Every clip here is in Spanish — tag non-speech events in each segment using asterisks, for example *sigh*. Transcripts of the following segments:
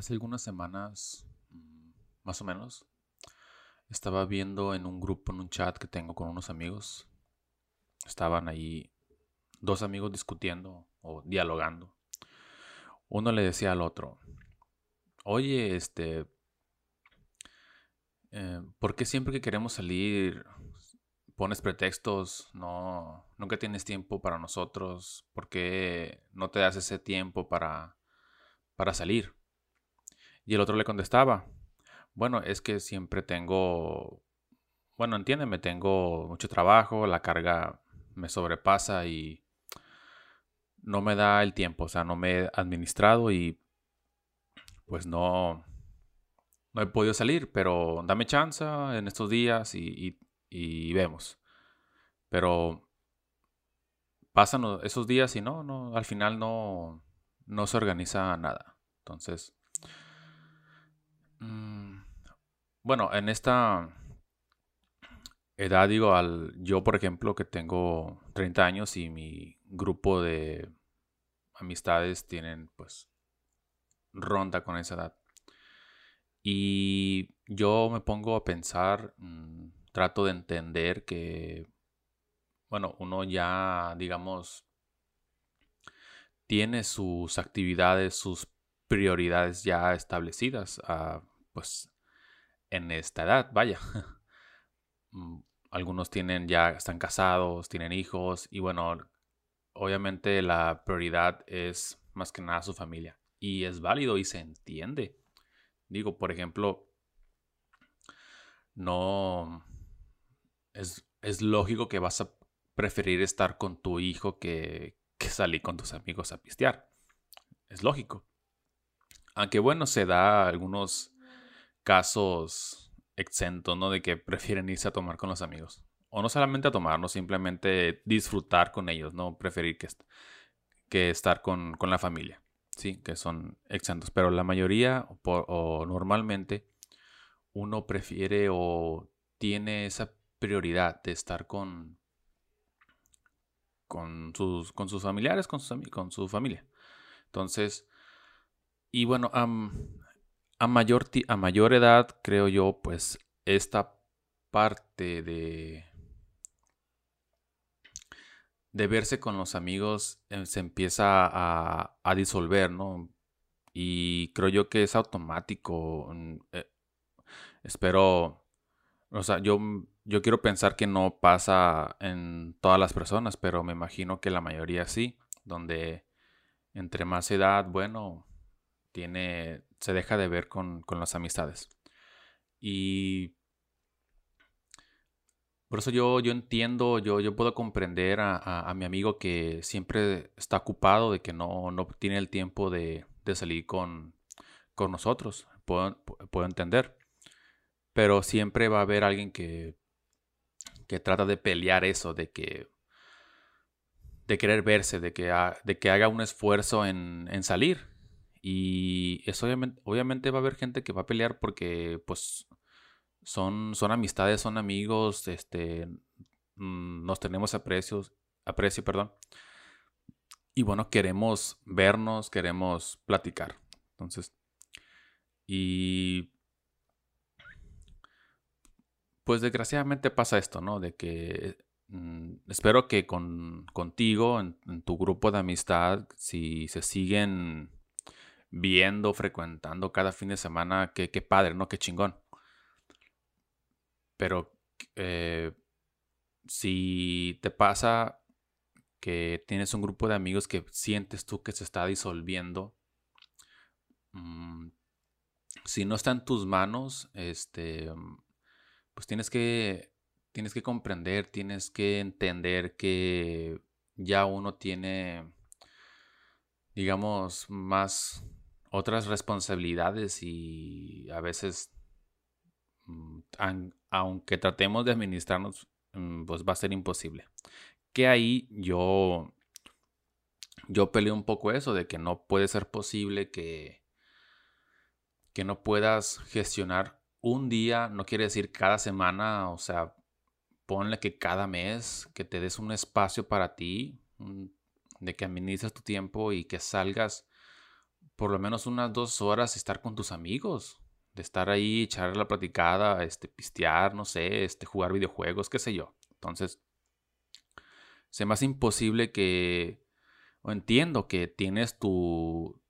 Hace algunas semanas, mm, más o menos, estaba viendo en un grupo, en un chat que tengo con unos amigos. Estaban ahí dos amigos discutiendo o dialogando. Uno le decía al otro, oye, este, eh, ¿por qué siempre que queremos salir pones pretextos? No, nunca tienes tiempo para nosotros. ¿Por qué no te das ese tiempo para, para salir? Y el otro le contestaba, bueno, es que siempre tengo, bueno, entiéndeme, tengo mucho trabajo, la carga me sobrepasa y no me da el tiempo, o sea, no me he administrado y pues no, no he podido salir, pero dame chance en estos días y, y vemos. Pero pasan esos días y no, no, al final no, no se organiza nada. Entonces, bueno, en esta edad, digo, al, yo por ejemplo que tengo 30 años y mi grupo de amistades tienen pues ronda con esa edad. Y yo me pongo a pensar, mm, trato de entender que, bueno, uno ya, digamos, tiene sus actividades, sus prioridades ya establecidas. Ah, pues en esta edad, vaya. *laughs* Mm, algunos tienen ya, están casados, tienen hijos y bueno, obviamente la prioridad es más que nada su familia. Y es válido y se entiende. Digo, por ejemplo, no es, es lógico que vas a preferir estar con tu hijo que, que salir con tus amigos a pistear. Es lógico. Aunque bueno, se da algunos casos exentos, ¿no? De que prefieren irse a tomar con los amigos. O no solamente a tomar, no simplemente disfrutar con ellos, ¿no? Preferir que, que estar con, la familia, ¿sí? Que son exentos. Pero la mayoría o, normalmente uno prefiere o tiene esa prioridad de estar con, con, sus, con sus familiares, con, sus, con su familia. Entonces, y bueno, a mayor, a mayor edad, creo yo, pues esta parte de, de verse con los amigos eh, se empieza a, a, disolver, ¿no? Y creo yo que es automático. Mm, eh, espero, o sea, yo, yo quiero pensar que no pasa en todas las personas, pero me imagino que la mayoría sí, donde entre más edad, bueno, tiene, se deja de ver con, las amistades. Y por eso yo, yo entiendo, yo, yo puedo comprender a, mi amigo que siempre está ocupado, de que no, no tiene el tiempo de, salir con, con nosotros. Puedo, puedo, entender. Pero siempre va a haber alguien que, que trata de pelear eso, de que de querer verse, de que, de que haga un esfuerzo en, en salir. Y eso obviamente, va a haber gente que va a pelear porque pues son, son amistades, son amigos, este, mm, nos tenemos aprecios, aprecio, perdón. Y bueno, queremos vernos, queremos platicar. Entonces, y pues desgraciadamente pasa esto, ¿no? De que mm, espero que con, contigo, en, tu grupo de amistad, si se siguen viendo, frecuentando cada fin de semana, qué, padre, ¿no? Qué chingón. Pero eh, si te pasa que tienes un grupo de amigos que sientes tú que se está disolviendo, mm, si no está en tus manos, este, pues tienes que, tienes que comprender, tienes que entender que ya uno tiene, digamos, más otras responsabilidades y a veces, mm, aunque tratemos de administrarnos, mm, pues va a ser imposible. Que ahí yo, yo peleé un poco eso, de que no puede ser posible que, que no puedas gestionar un día, no quiere decir cada semana, o sea, ponle que cada mes, que te des un espacio para ti, de que administres tu tiempo y que salgas por lo menos unas dos horas estar con tus amigos. De estar ahí, echar la platicada, este, pistear, no sé, este, jugar videojuegos, qué sé yo. Entonces, se me hace imposible que, o entiendo que tienes tu,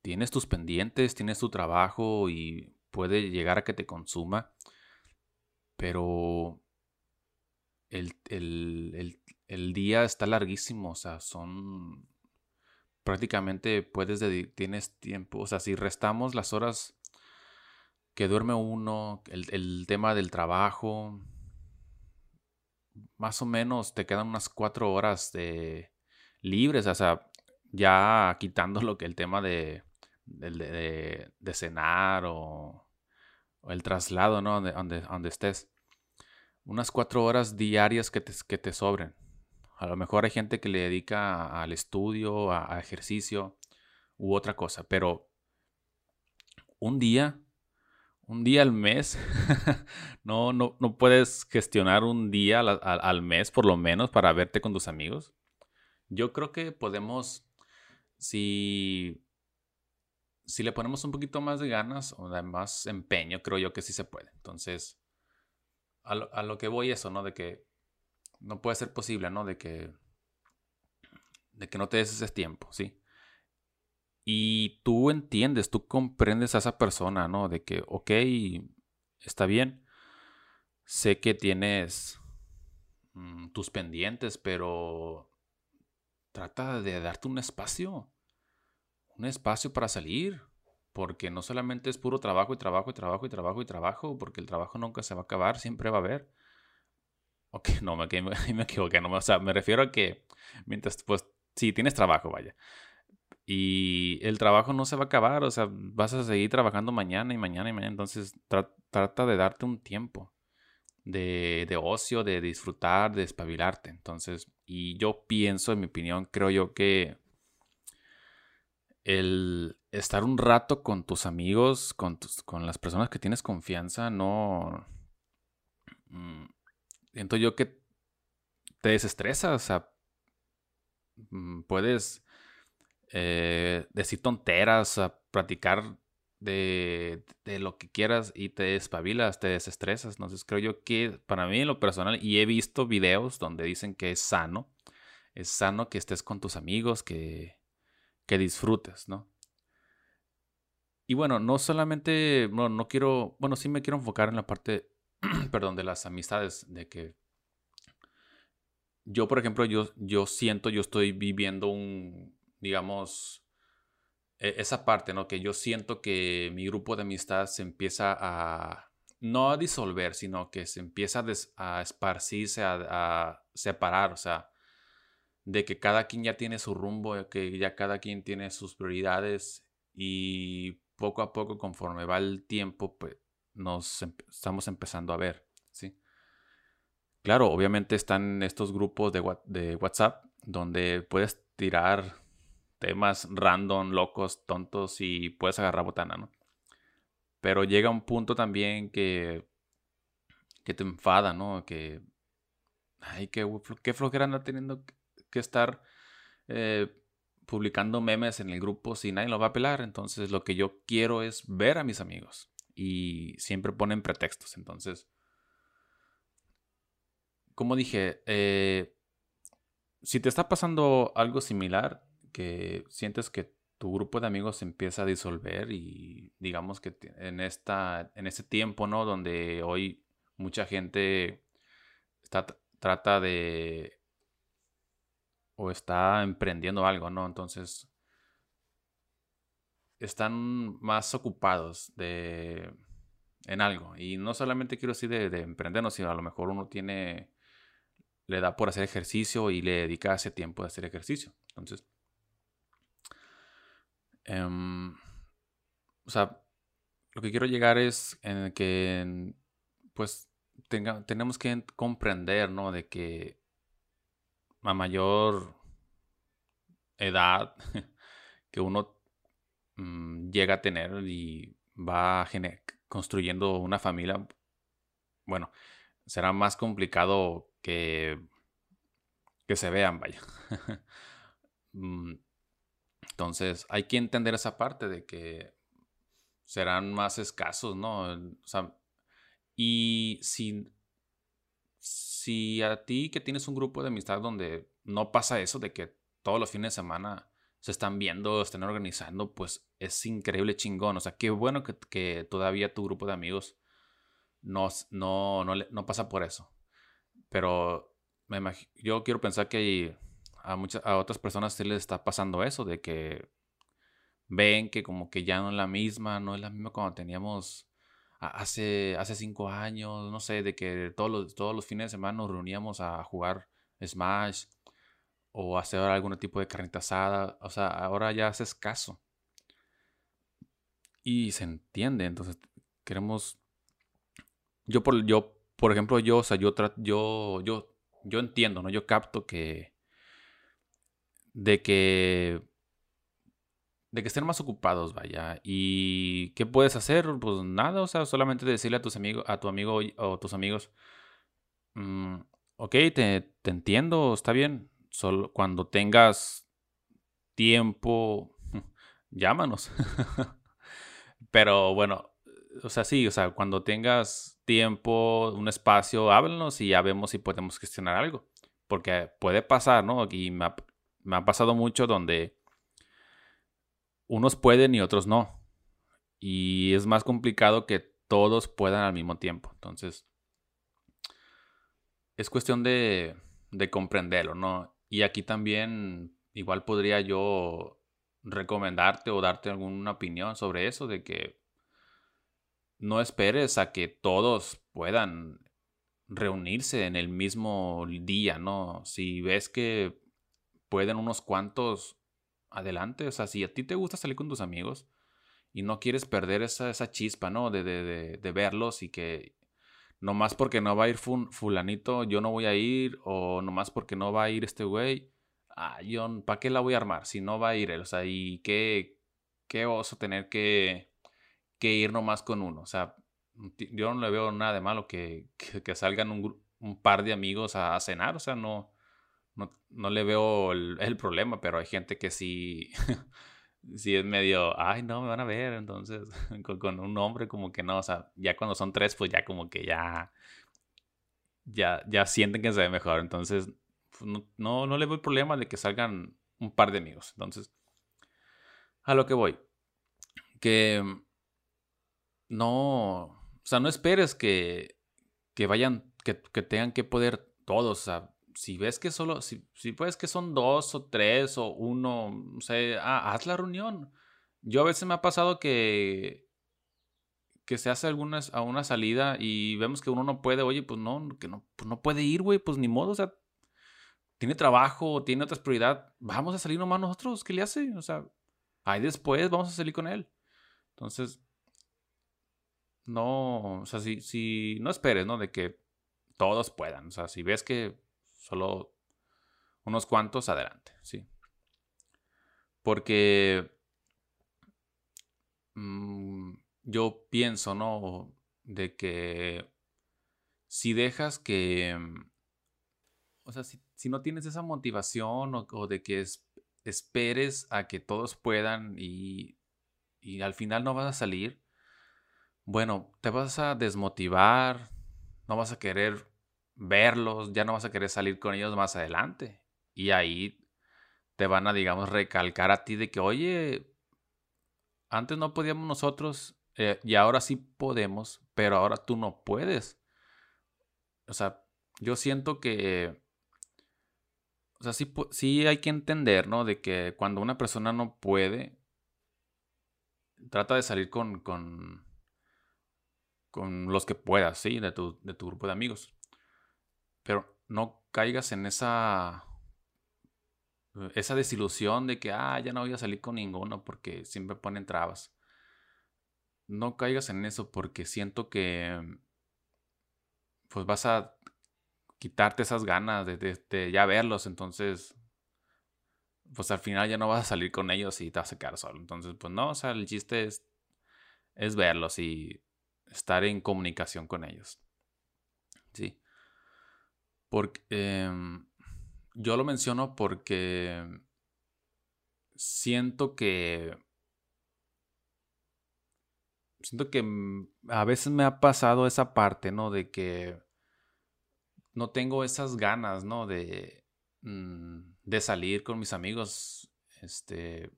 tienes tus pendientes, tienes tu trabajo y puede llegar a que te consuma, pero el, el día está larguísimo, o sea, son prácticamente puedes tienes tiempo, o sea, si restamos las horas que duerme uno, el, tema del trabajo, más o menos te quedan unas cuatro horas de libres, o sea, ya quitando lo que el tema de, de, cenar o, el traslado, ¿no? Donde, donde, estés. Unas cuatro horas diarias que te, que te sobren. A lo mejor hay gente que le dedica al estudio, a, ejercicio u otra cosa, pero un día, un día al mes, *laughs* no, no, no, puedes gestionar un día al, mes por lo menos para verte con tus amigos. Yo creo que podemos, si, si le ponemos un poquito más de ganas o más empeño, creo yo que sí se puede. Entonces, a lo, a lo que voy eso, ¿no? De que no puede ser posible, ¿no? De que, de que no te des ese tiempo, ¿sí? Y tú entiendes, tú comprendes a esa persona, ¿no? De que, ok, está bien, sé que tienes mm, tus pendientes, pero trata de darte un espacio, un espacio para salir, porque no solamente es puro trabajo y trabajo y trabajo y trabajo y trabajo, porque el trabajo nunca se va a acabar, siempre va a haber. Ok, *laughs* no, me, me equivoqué. No, o sea, me refiero a que mientras, pues, sí, tienes trabajo, vaya. Y el trabajo no se va a acabar, o sea, vas a seguir trabajando mañana y mañana y mañana. Entonces, trata de darte un tiempo de, de ocio, de disfrutar, de espabilarte. Entonces, y yo pienso, en mi opinión, creo yo que el estar un rato con tus amigos, con, tus, con las personas que tienes confianza, no... Siento yo que te desestresa, o sea, mm, puedes eh, decir tonteras, o platicar de, de, lo que quieras y te despabilas, te desestresas. Entonces creo yo que para mí en lo personal, y he visto videos donde dicen que es sano, es sano que estés con tus amigos, que, que disfrutes, ¿no? Y bueno, no solamente, no, no quiero, bueno, sí me quiero enfocar en la parte *clears throat* perdón, de las amistades, de que yo, por ejemplo, yo, yo siento, yo estoy viviendo un, digamos, e, esa parte, ¿no? Que yo siento que mi grupo de amistad se empieza a, no a disolver, sino que se empieza a, esparcirse, a, a, separar, o sea, de que cada quien ya tiene su rumbo, que ya cada quien tiene sus prioridades y poco a poco, conforme va el tiempo, pues nos estamos empezando a ver, ¿sí? Claro, obviamente están estos grupos de, WhatsApp donde puedes tirar temas random, locos, tontos y puedes agarrar botana, ¿no? Pero llega un punto también que, que te enfada, ¿no? Que, ay, qué, qué flojera anda teniendo que estar eh, publicando memes en el grupo si nadie lo va a pelar. Entonces lo que yo quiero es ver a mis amigos y siempre ponen pretextos. Entonces, como dije, eh, si te está pasando algo similar, que sientes que tu grupo de amigos se empieza a disolver y digamos que en, esta, en este tiempo, ¿no? Donde hoy mucha gente está, trata de o está emprendiendo algo, ¿no? Entonces, están más ocupados de, en algo. Y no solamente quiero decir de, de emprender, sino a lo mejor uno tiene, le da por hacer ejercicio y le dedica ese tiempo de hacer ejercicio. Entonces, em, o sea, lo que quiero llegar es en que, pues, tenga, tenemos que comprender, ¿no? De que a mayor edad *laughs* que uno Mm, llega a tener y va construyendo una familia, bueno, será más complicado que, que se vean, vaya. *laughs* Mm, Entonces, hay que entender esa parte de que serán más escasos, ¿no? Y si, si a ti que tienes un grupo de amistad donde no pasa eso, de que todos los fines de semana se están viendo, están organizando, pues es increíble chingón. O sea, qué bueno que, todavía tu grupo de amigos no, no, no, pasa por eso. Pero me yo quiero pensar que a, muchas, a otras personas sí les está pasando eso, de que ven que como que ya no es la misma, no es la misma cuando teníamos hace, hace cinco años, no sé, de que todos los, todos los fines de semana nos reuníamos a jugar Smash o hacer algún tipo de carnita asada. O sea, ahora ya haces caso. Y se entiende. Entonces, queremos. Yo, por, yo, por ejemplo, yo, o sea, yo, yo, yo, yo entiendo, ¿no? Yo capto que. De que. De que estén más ocupados, vaya. ¿Y qué puedes hacer? Pues nada, o sea, solamente decirle a tus amigos, a tu amigo o tus amigos. Mm, ok, te entiendo, está bien Solo cuando tengas tiempo, *laughs* llámanos. *laughs* Pero bueno, o sea, sí, o sea, cuando tengas tiempo, un espacio, háblanos y ya vemos si podemos gestionar algo. Porque puede pasar, ¿no? Y me ha, pasado mucho donde unos pueden y otros no. Y es más complicado que todos puedan al mismo tiempo. Entonces, es cuestión de, de comprenderlo, ¿no? Y aquí también igual podría yo recomendarte o darte alguna opinión sobre eso, de que no esperes a que todos puedan reunirse en el mismo día, ¿no? Si ves que pueden unos cuantos, adelante. O sea, si a ti te gusta salir con tus amigos y no quieres perder esa, esa chispa, ¿no? De, de, de verlos y que nomás porque no va a ir fulanito, yo no voy a ir, o nomás porque no va a ir este güey, ah, yo, ¿para qué la voy a armar si no va a ir él? O sea, y qué, qué oso tener que, que ir nomás con uno. O sea, yo no le veo nada de malo que, que, salgan un, un, par de amigos a, cenar, o sea, no, no, no le veo el, el, problema, pero hay gente que sí *laughs* si es medio, ay, no, me van a ver, entonces, *laughs* con, un hombre como que no, o sea, ya cuando son tres, pues ya como que ya, ya, ya sienten que se ve mejor, entonces, pues, no, no, no le veo problema de que salgan un par de amigos, entonces, a lo que voy, que no, o sea, no esperes que, que vayan, que, que tengan que poder todos, o sea, si ves que solo, si, si ves que son dos o tres o uno, no sé, ah, haz la reunión. Yo a veces me ha pasado que, que se hace algunas, a una salida y vemos que uno no puede, oye, pues no, que no, pues no puede ir, güey, pues ni modo, o sea, tiene trabajo, tiene otras prioridades, vamos a salir nomás nosotros, ¿qué le hace? O sea, ahí después vamos a salir con él. Entonces, no, o sea, si, si no esperes, ¿no? De que todos puedan, o sea, si ves que Solo unos cuantos adelante, sí. Porque mm, yo pienso, ¿no? De que si dejas que... O sea, si, no tienes esa motivación o, de que esperes a que todos puedan y, y al final no vas a salir, bueno, te vas a desmotivar, no vas a querer verlos, ya no vas a querer salir con ellos más adelante. Y ahí te van a, digamos, recalcar a ti de que, oye, antes no podíamos nosotros eh, y ahora sí podemos, pero ahora tú no puedes. O sea, yo siento que, o sea, sí, sí hay que entender, ¿no? De que cuando una persona no puede, trata de salir con, con, con los que puedas, ¿sí? De tu, de tu grupo de amigos. Pero no caigas en esa esa desilusión de que ah, ya no voy a salir con ninguno porque siempre ponen trabas. No caigas en eso porque siento que pues vas a quitarte esas ganas de, ya verlos, entonces pues al final ya no vas a salir con ellos y te vas a quedar solo. Entonces, pues no, o sea, el chiste es, es verlos y estar en comunicación con ellos. Sí. Porque em, yo lo menciono porque siento que siento que mm, a veces me ha pasado esa parte, ¿no? De que no tengo esas ganas, ¿no? De, mm, de salir con mis amigos. Este.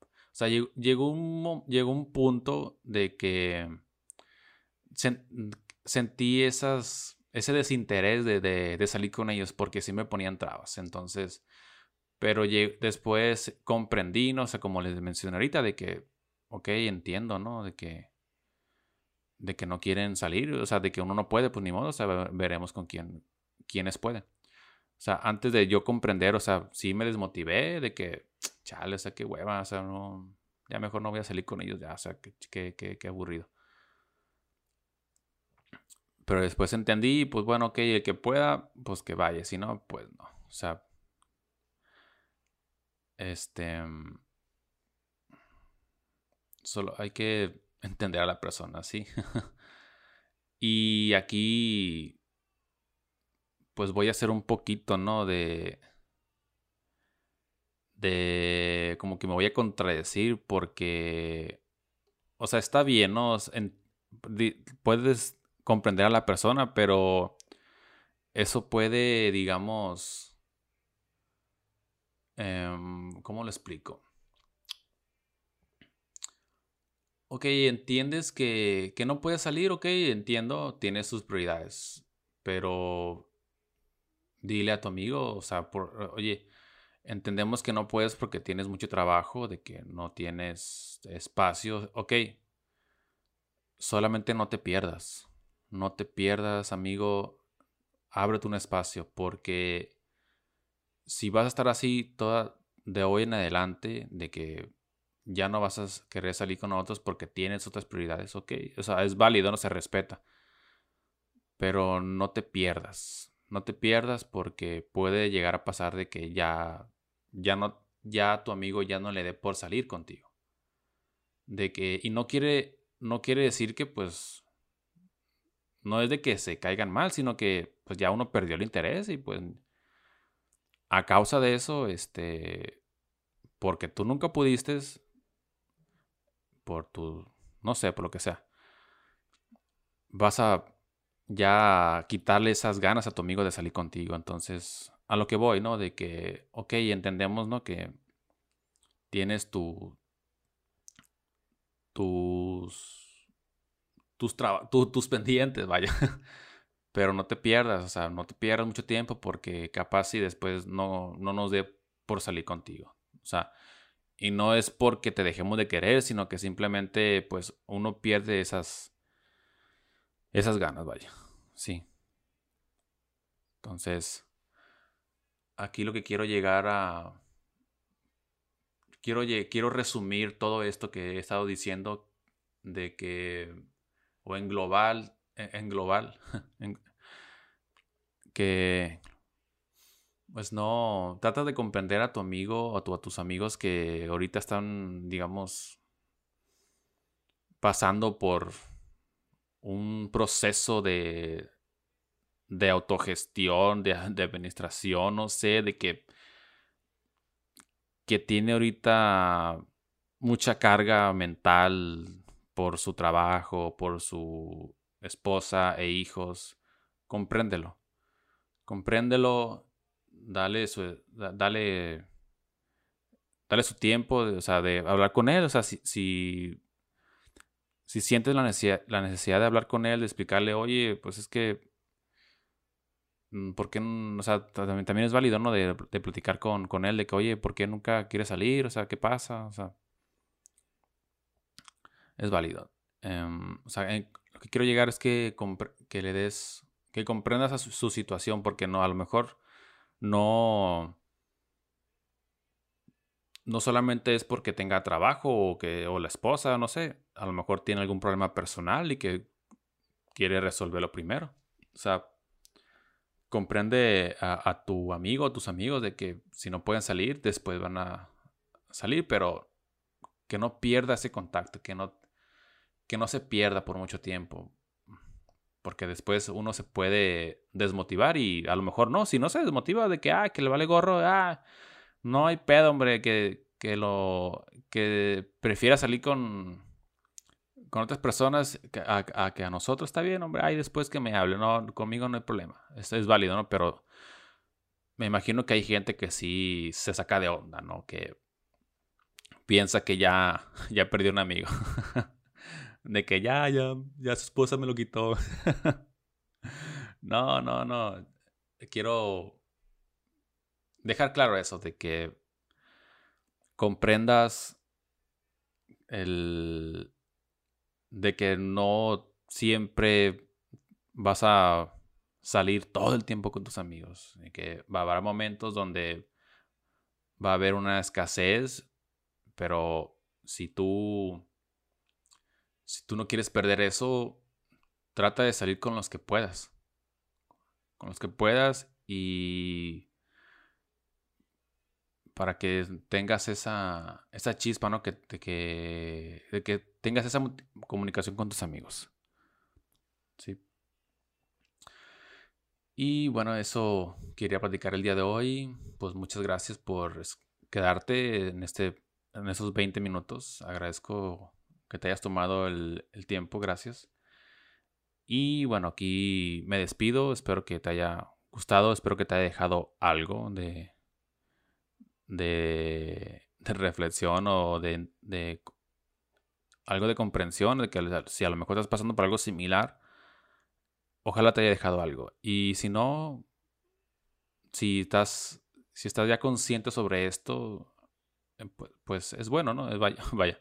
O sea, llegó, un, llegó un punto de que sentí esas, ese desinterés de, de, salir con ellos porque sí me ponían trabas. Entonces, pero después comprendí, no sé, como les mencioné ahorita, de que ok, entiendo, ¿no? De que, de que no quieren salir, o sea, de que uno no puede, pues ni modo, o sea, veremos con quién, quiénes pueden. O sea, antes de yo comprender, o sea, sí me desmotivé de que, *tsk* chale, o sea, qué hueva, o sea, no, ya mejor no voy a salir con ellos, ya, o sea, qué, qué, qué aburrido. Pero después entendí, pues bueno, ok, el que pueda, pues que vaya, si no, pues no. O sea, este, Solo hay que entender a la persona, ¿sí? *laughs* y aquí, pues voy a hacer un poquito, ¿no? De... De... Como que me voy a contradecir porque... O sea, está bien, ¿no? puedes comprender a la persona, pero eso puede, digamos... Em, ¿Cómo lo explico? ok, entiendes que, no puedes salir, ok, entiendo, tienes sus prioridades, pero dile a tu amigo, o sea, por, oye, entendemos que no puedes porque tienes mucho trabajo, de que no tienes espacio, ok, solamente no te pierdas, no te pierdas, amigo, ábrete un espacio, porque si vas a estar así toda de hoy en adelante, de que ya no vas a querer salir con otros porque tienes otras prioridades, ok. O sea, es válido, no se respeta. Pero no te pierdas. No te pierdas porque puede llegar a pasar de que ya, ya no, ya tu amigo ya no le dé por salir contigo. De que, y no quiere, no quiere decir que pues, no es de que se caigan mal, sino que pues ya uno perdió el interés y pues, a causa de eso, este, porque tú nunca pudiste, por tu, no sé, por lo que sea, vas a ya quitarle esas ganas a tu amigo de salir contigo. Entonces, a lo que voy, ¿no? De que, ok, entendemos, ¿no? Que tienes tu, tus, tus, tus pendientes, vaya. *laughs* Pero no te pierdas, o sea, no te pierdas mucho tiempo porque capaz si después no, no nos dé por salir contigo. O sea, y no es porque te dejemos de querer, sino que simplemente pues uno pierde esas esas ganas, vaya. Sí. Entonces, aquí lo que quiero llegar a quiero quiero resumir todo esto que he estado diciendo de que o en global en, global *laughs* que pues no, trata de comprender a tu amigo o a, tus amigos que ahorita están, digamos, pasando por un proceso de, de autogestión, de, de, administración, no sé, de que, que tiene ahorita mucha carga mental por su trabajo, por su esposa e hijos. Compréndelo. Compréndelo dale su, dale, dale su tiempo, o sea, de hablar con él, o sea, si, si, sientes la necesidad, la necesidad de hablar con él, de explicarle, oye, pues es que, mm, ¿por qué, o sea, también, es válido, ¿no? De, platicar con, con, él, de que, oye, ¿por qué nunca quiere salir? O sea, ¿qué pasa? O sea, es válido. Em, o sea, lo que quiero llegar es que, que le des, que comprendas su, situación, porque no, a lo mejor no no solamente es porque tenga trabajo o que o la esposa, no sé, a lo mejor tiene algún problema personal y que quiere resolverlo primero. O sea, comprende a, tu amigo o tus amigos de que si no pueden salir, después van a salir, pero que no pierda ese contacto, que no, que no se pierda por mucho tiempo porque después uno se puede desmotivar y a lo mejor no, si no se desmotiva de que, ah, que le vale gorro, ah, no hay pedo, hombre, que, que lo que prefiera salir con con otras personas a, que a nosotros está bien, hombre, ahí después que me hable, no, conmigo no hay problema, esto es válido, ¿no? Pero me imagino que hay gente que sí se saca de onda, ¿no? Que piensa que ya, *laughs* ya perdió un amigo. *laughs* de que ya, ya, ya su esposa me lo quitó. *laughs* no, no, no. Quiero dejar claro eso, de que comprendas el, de que no siempre vas a salir todo el tiempo con tus amigos. Y que va a haber momentos donde va a haber una escasez, pero si tú si tú no quieres perder eso, trata de salir con los que puedas. Con los que puedas y para que tengas esa, esa chispa, ¿no? Que, de, que, de que tengas esa comunicación con tus amigos. Sí. Y bueno, eso quería platicar el día de hoy. Pues muchas gracias por quedarte en, este, en esos 20 minutos. Agradezco que te hayas tomado el, tiempo. Gracias. Y bueno, aquí me despido. Espero que te haya gustado. Espero que te haya dejado algo de, de, reflexión o de, algo de comprensión, de que si a lo mejor estás pasando por algo similar, ojalá te haya dejado algo. Y si no, si estás, si estás ya consciente sobre esto, eh, pues, pues, es bueno, ¿no? Vaya, *laughs* vaya.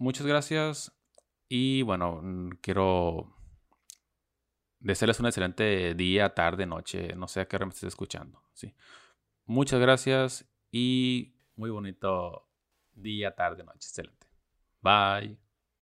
Muchas gracias y bueno, mm, quiero desearles un excelente día, tarde, noche, no sé a qué hora me estés escuchando. ¿sí? Muchas gracias y muy bonito día, tarde, noche. Excelente. Bye.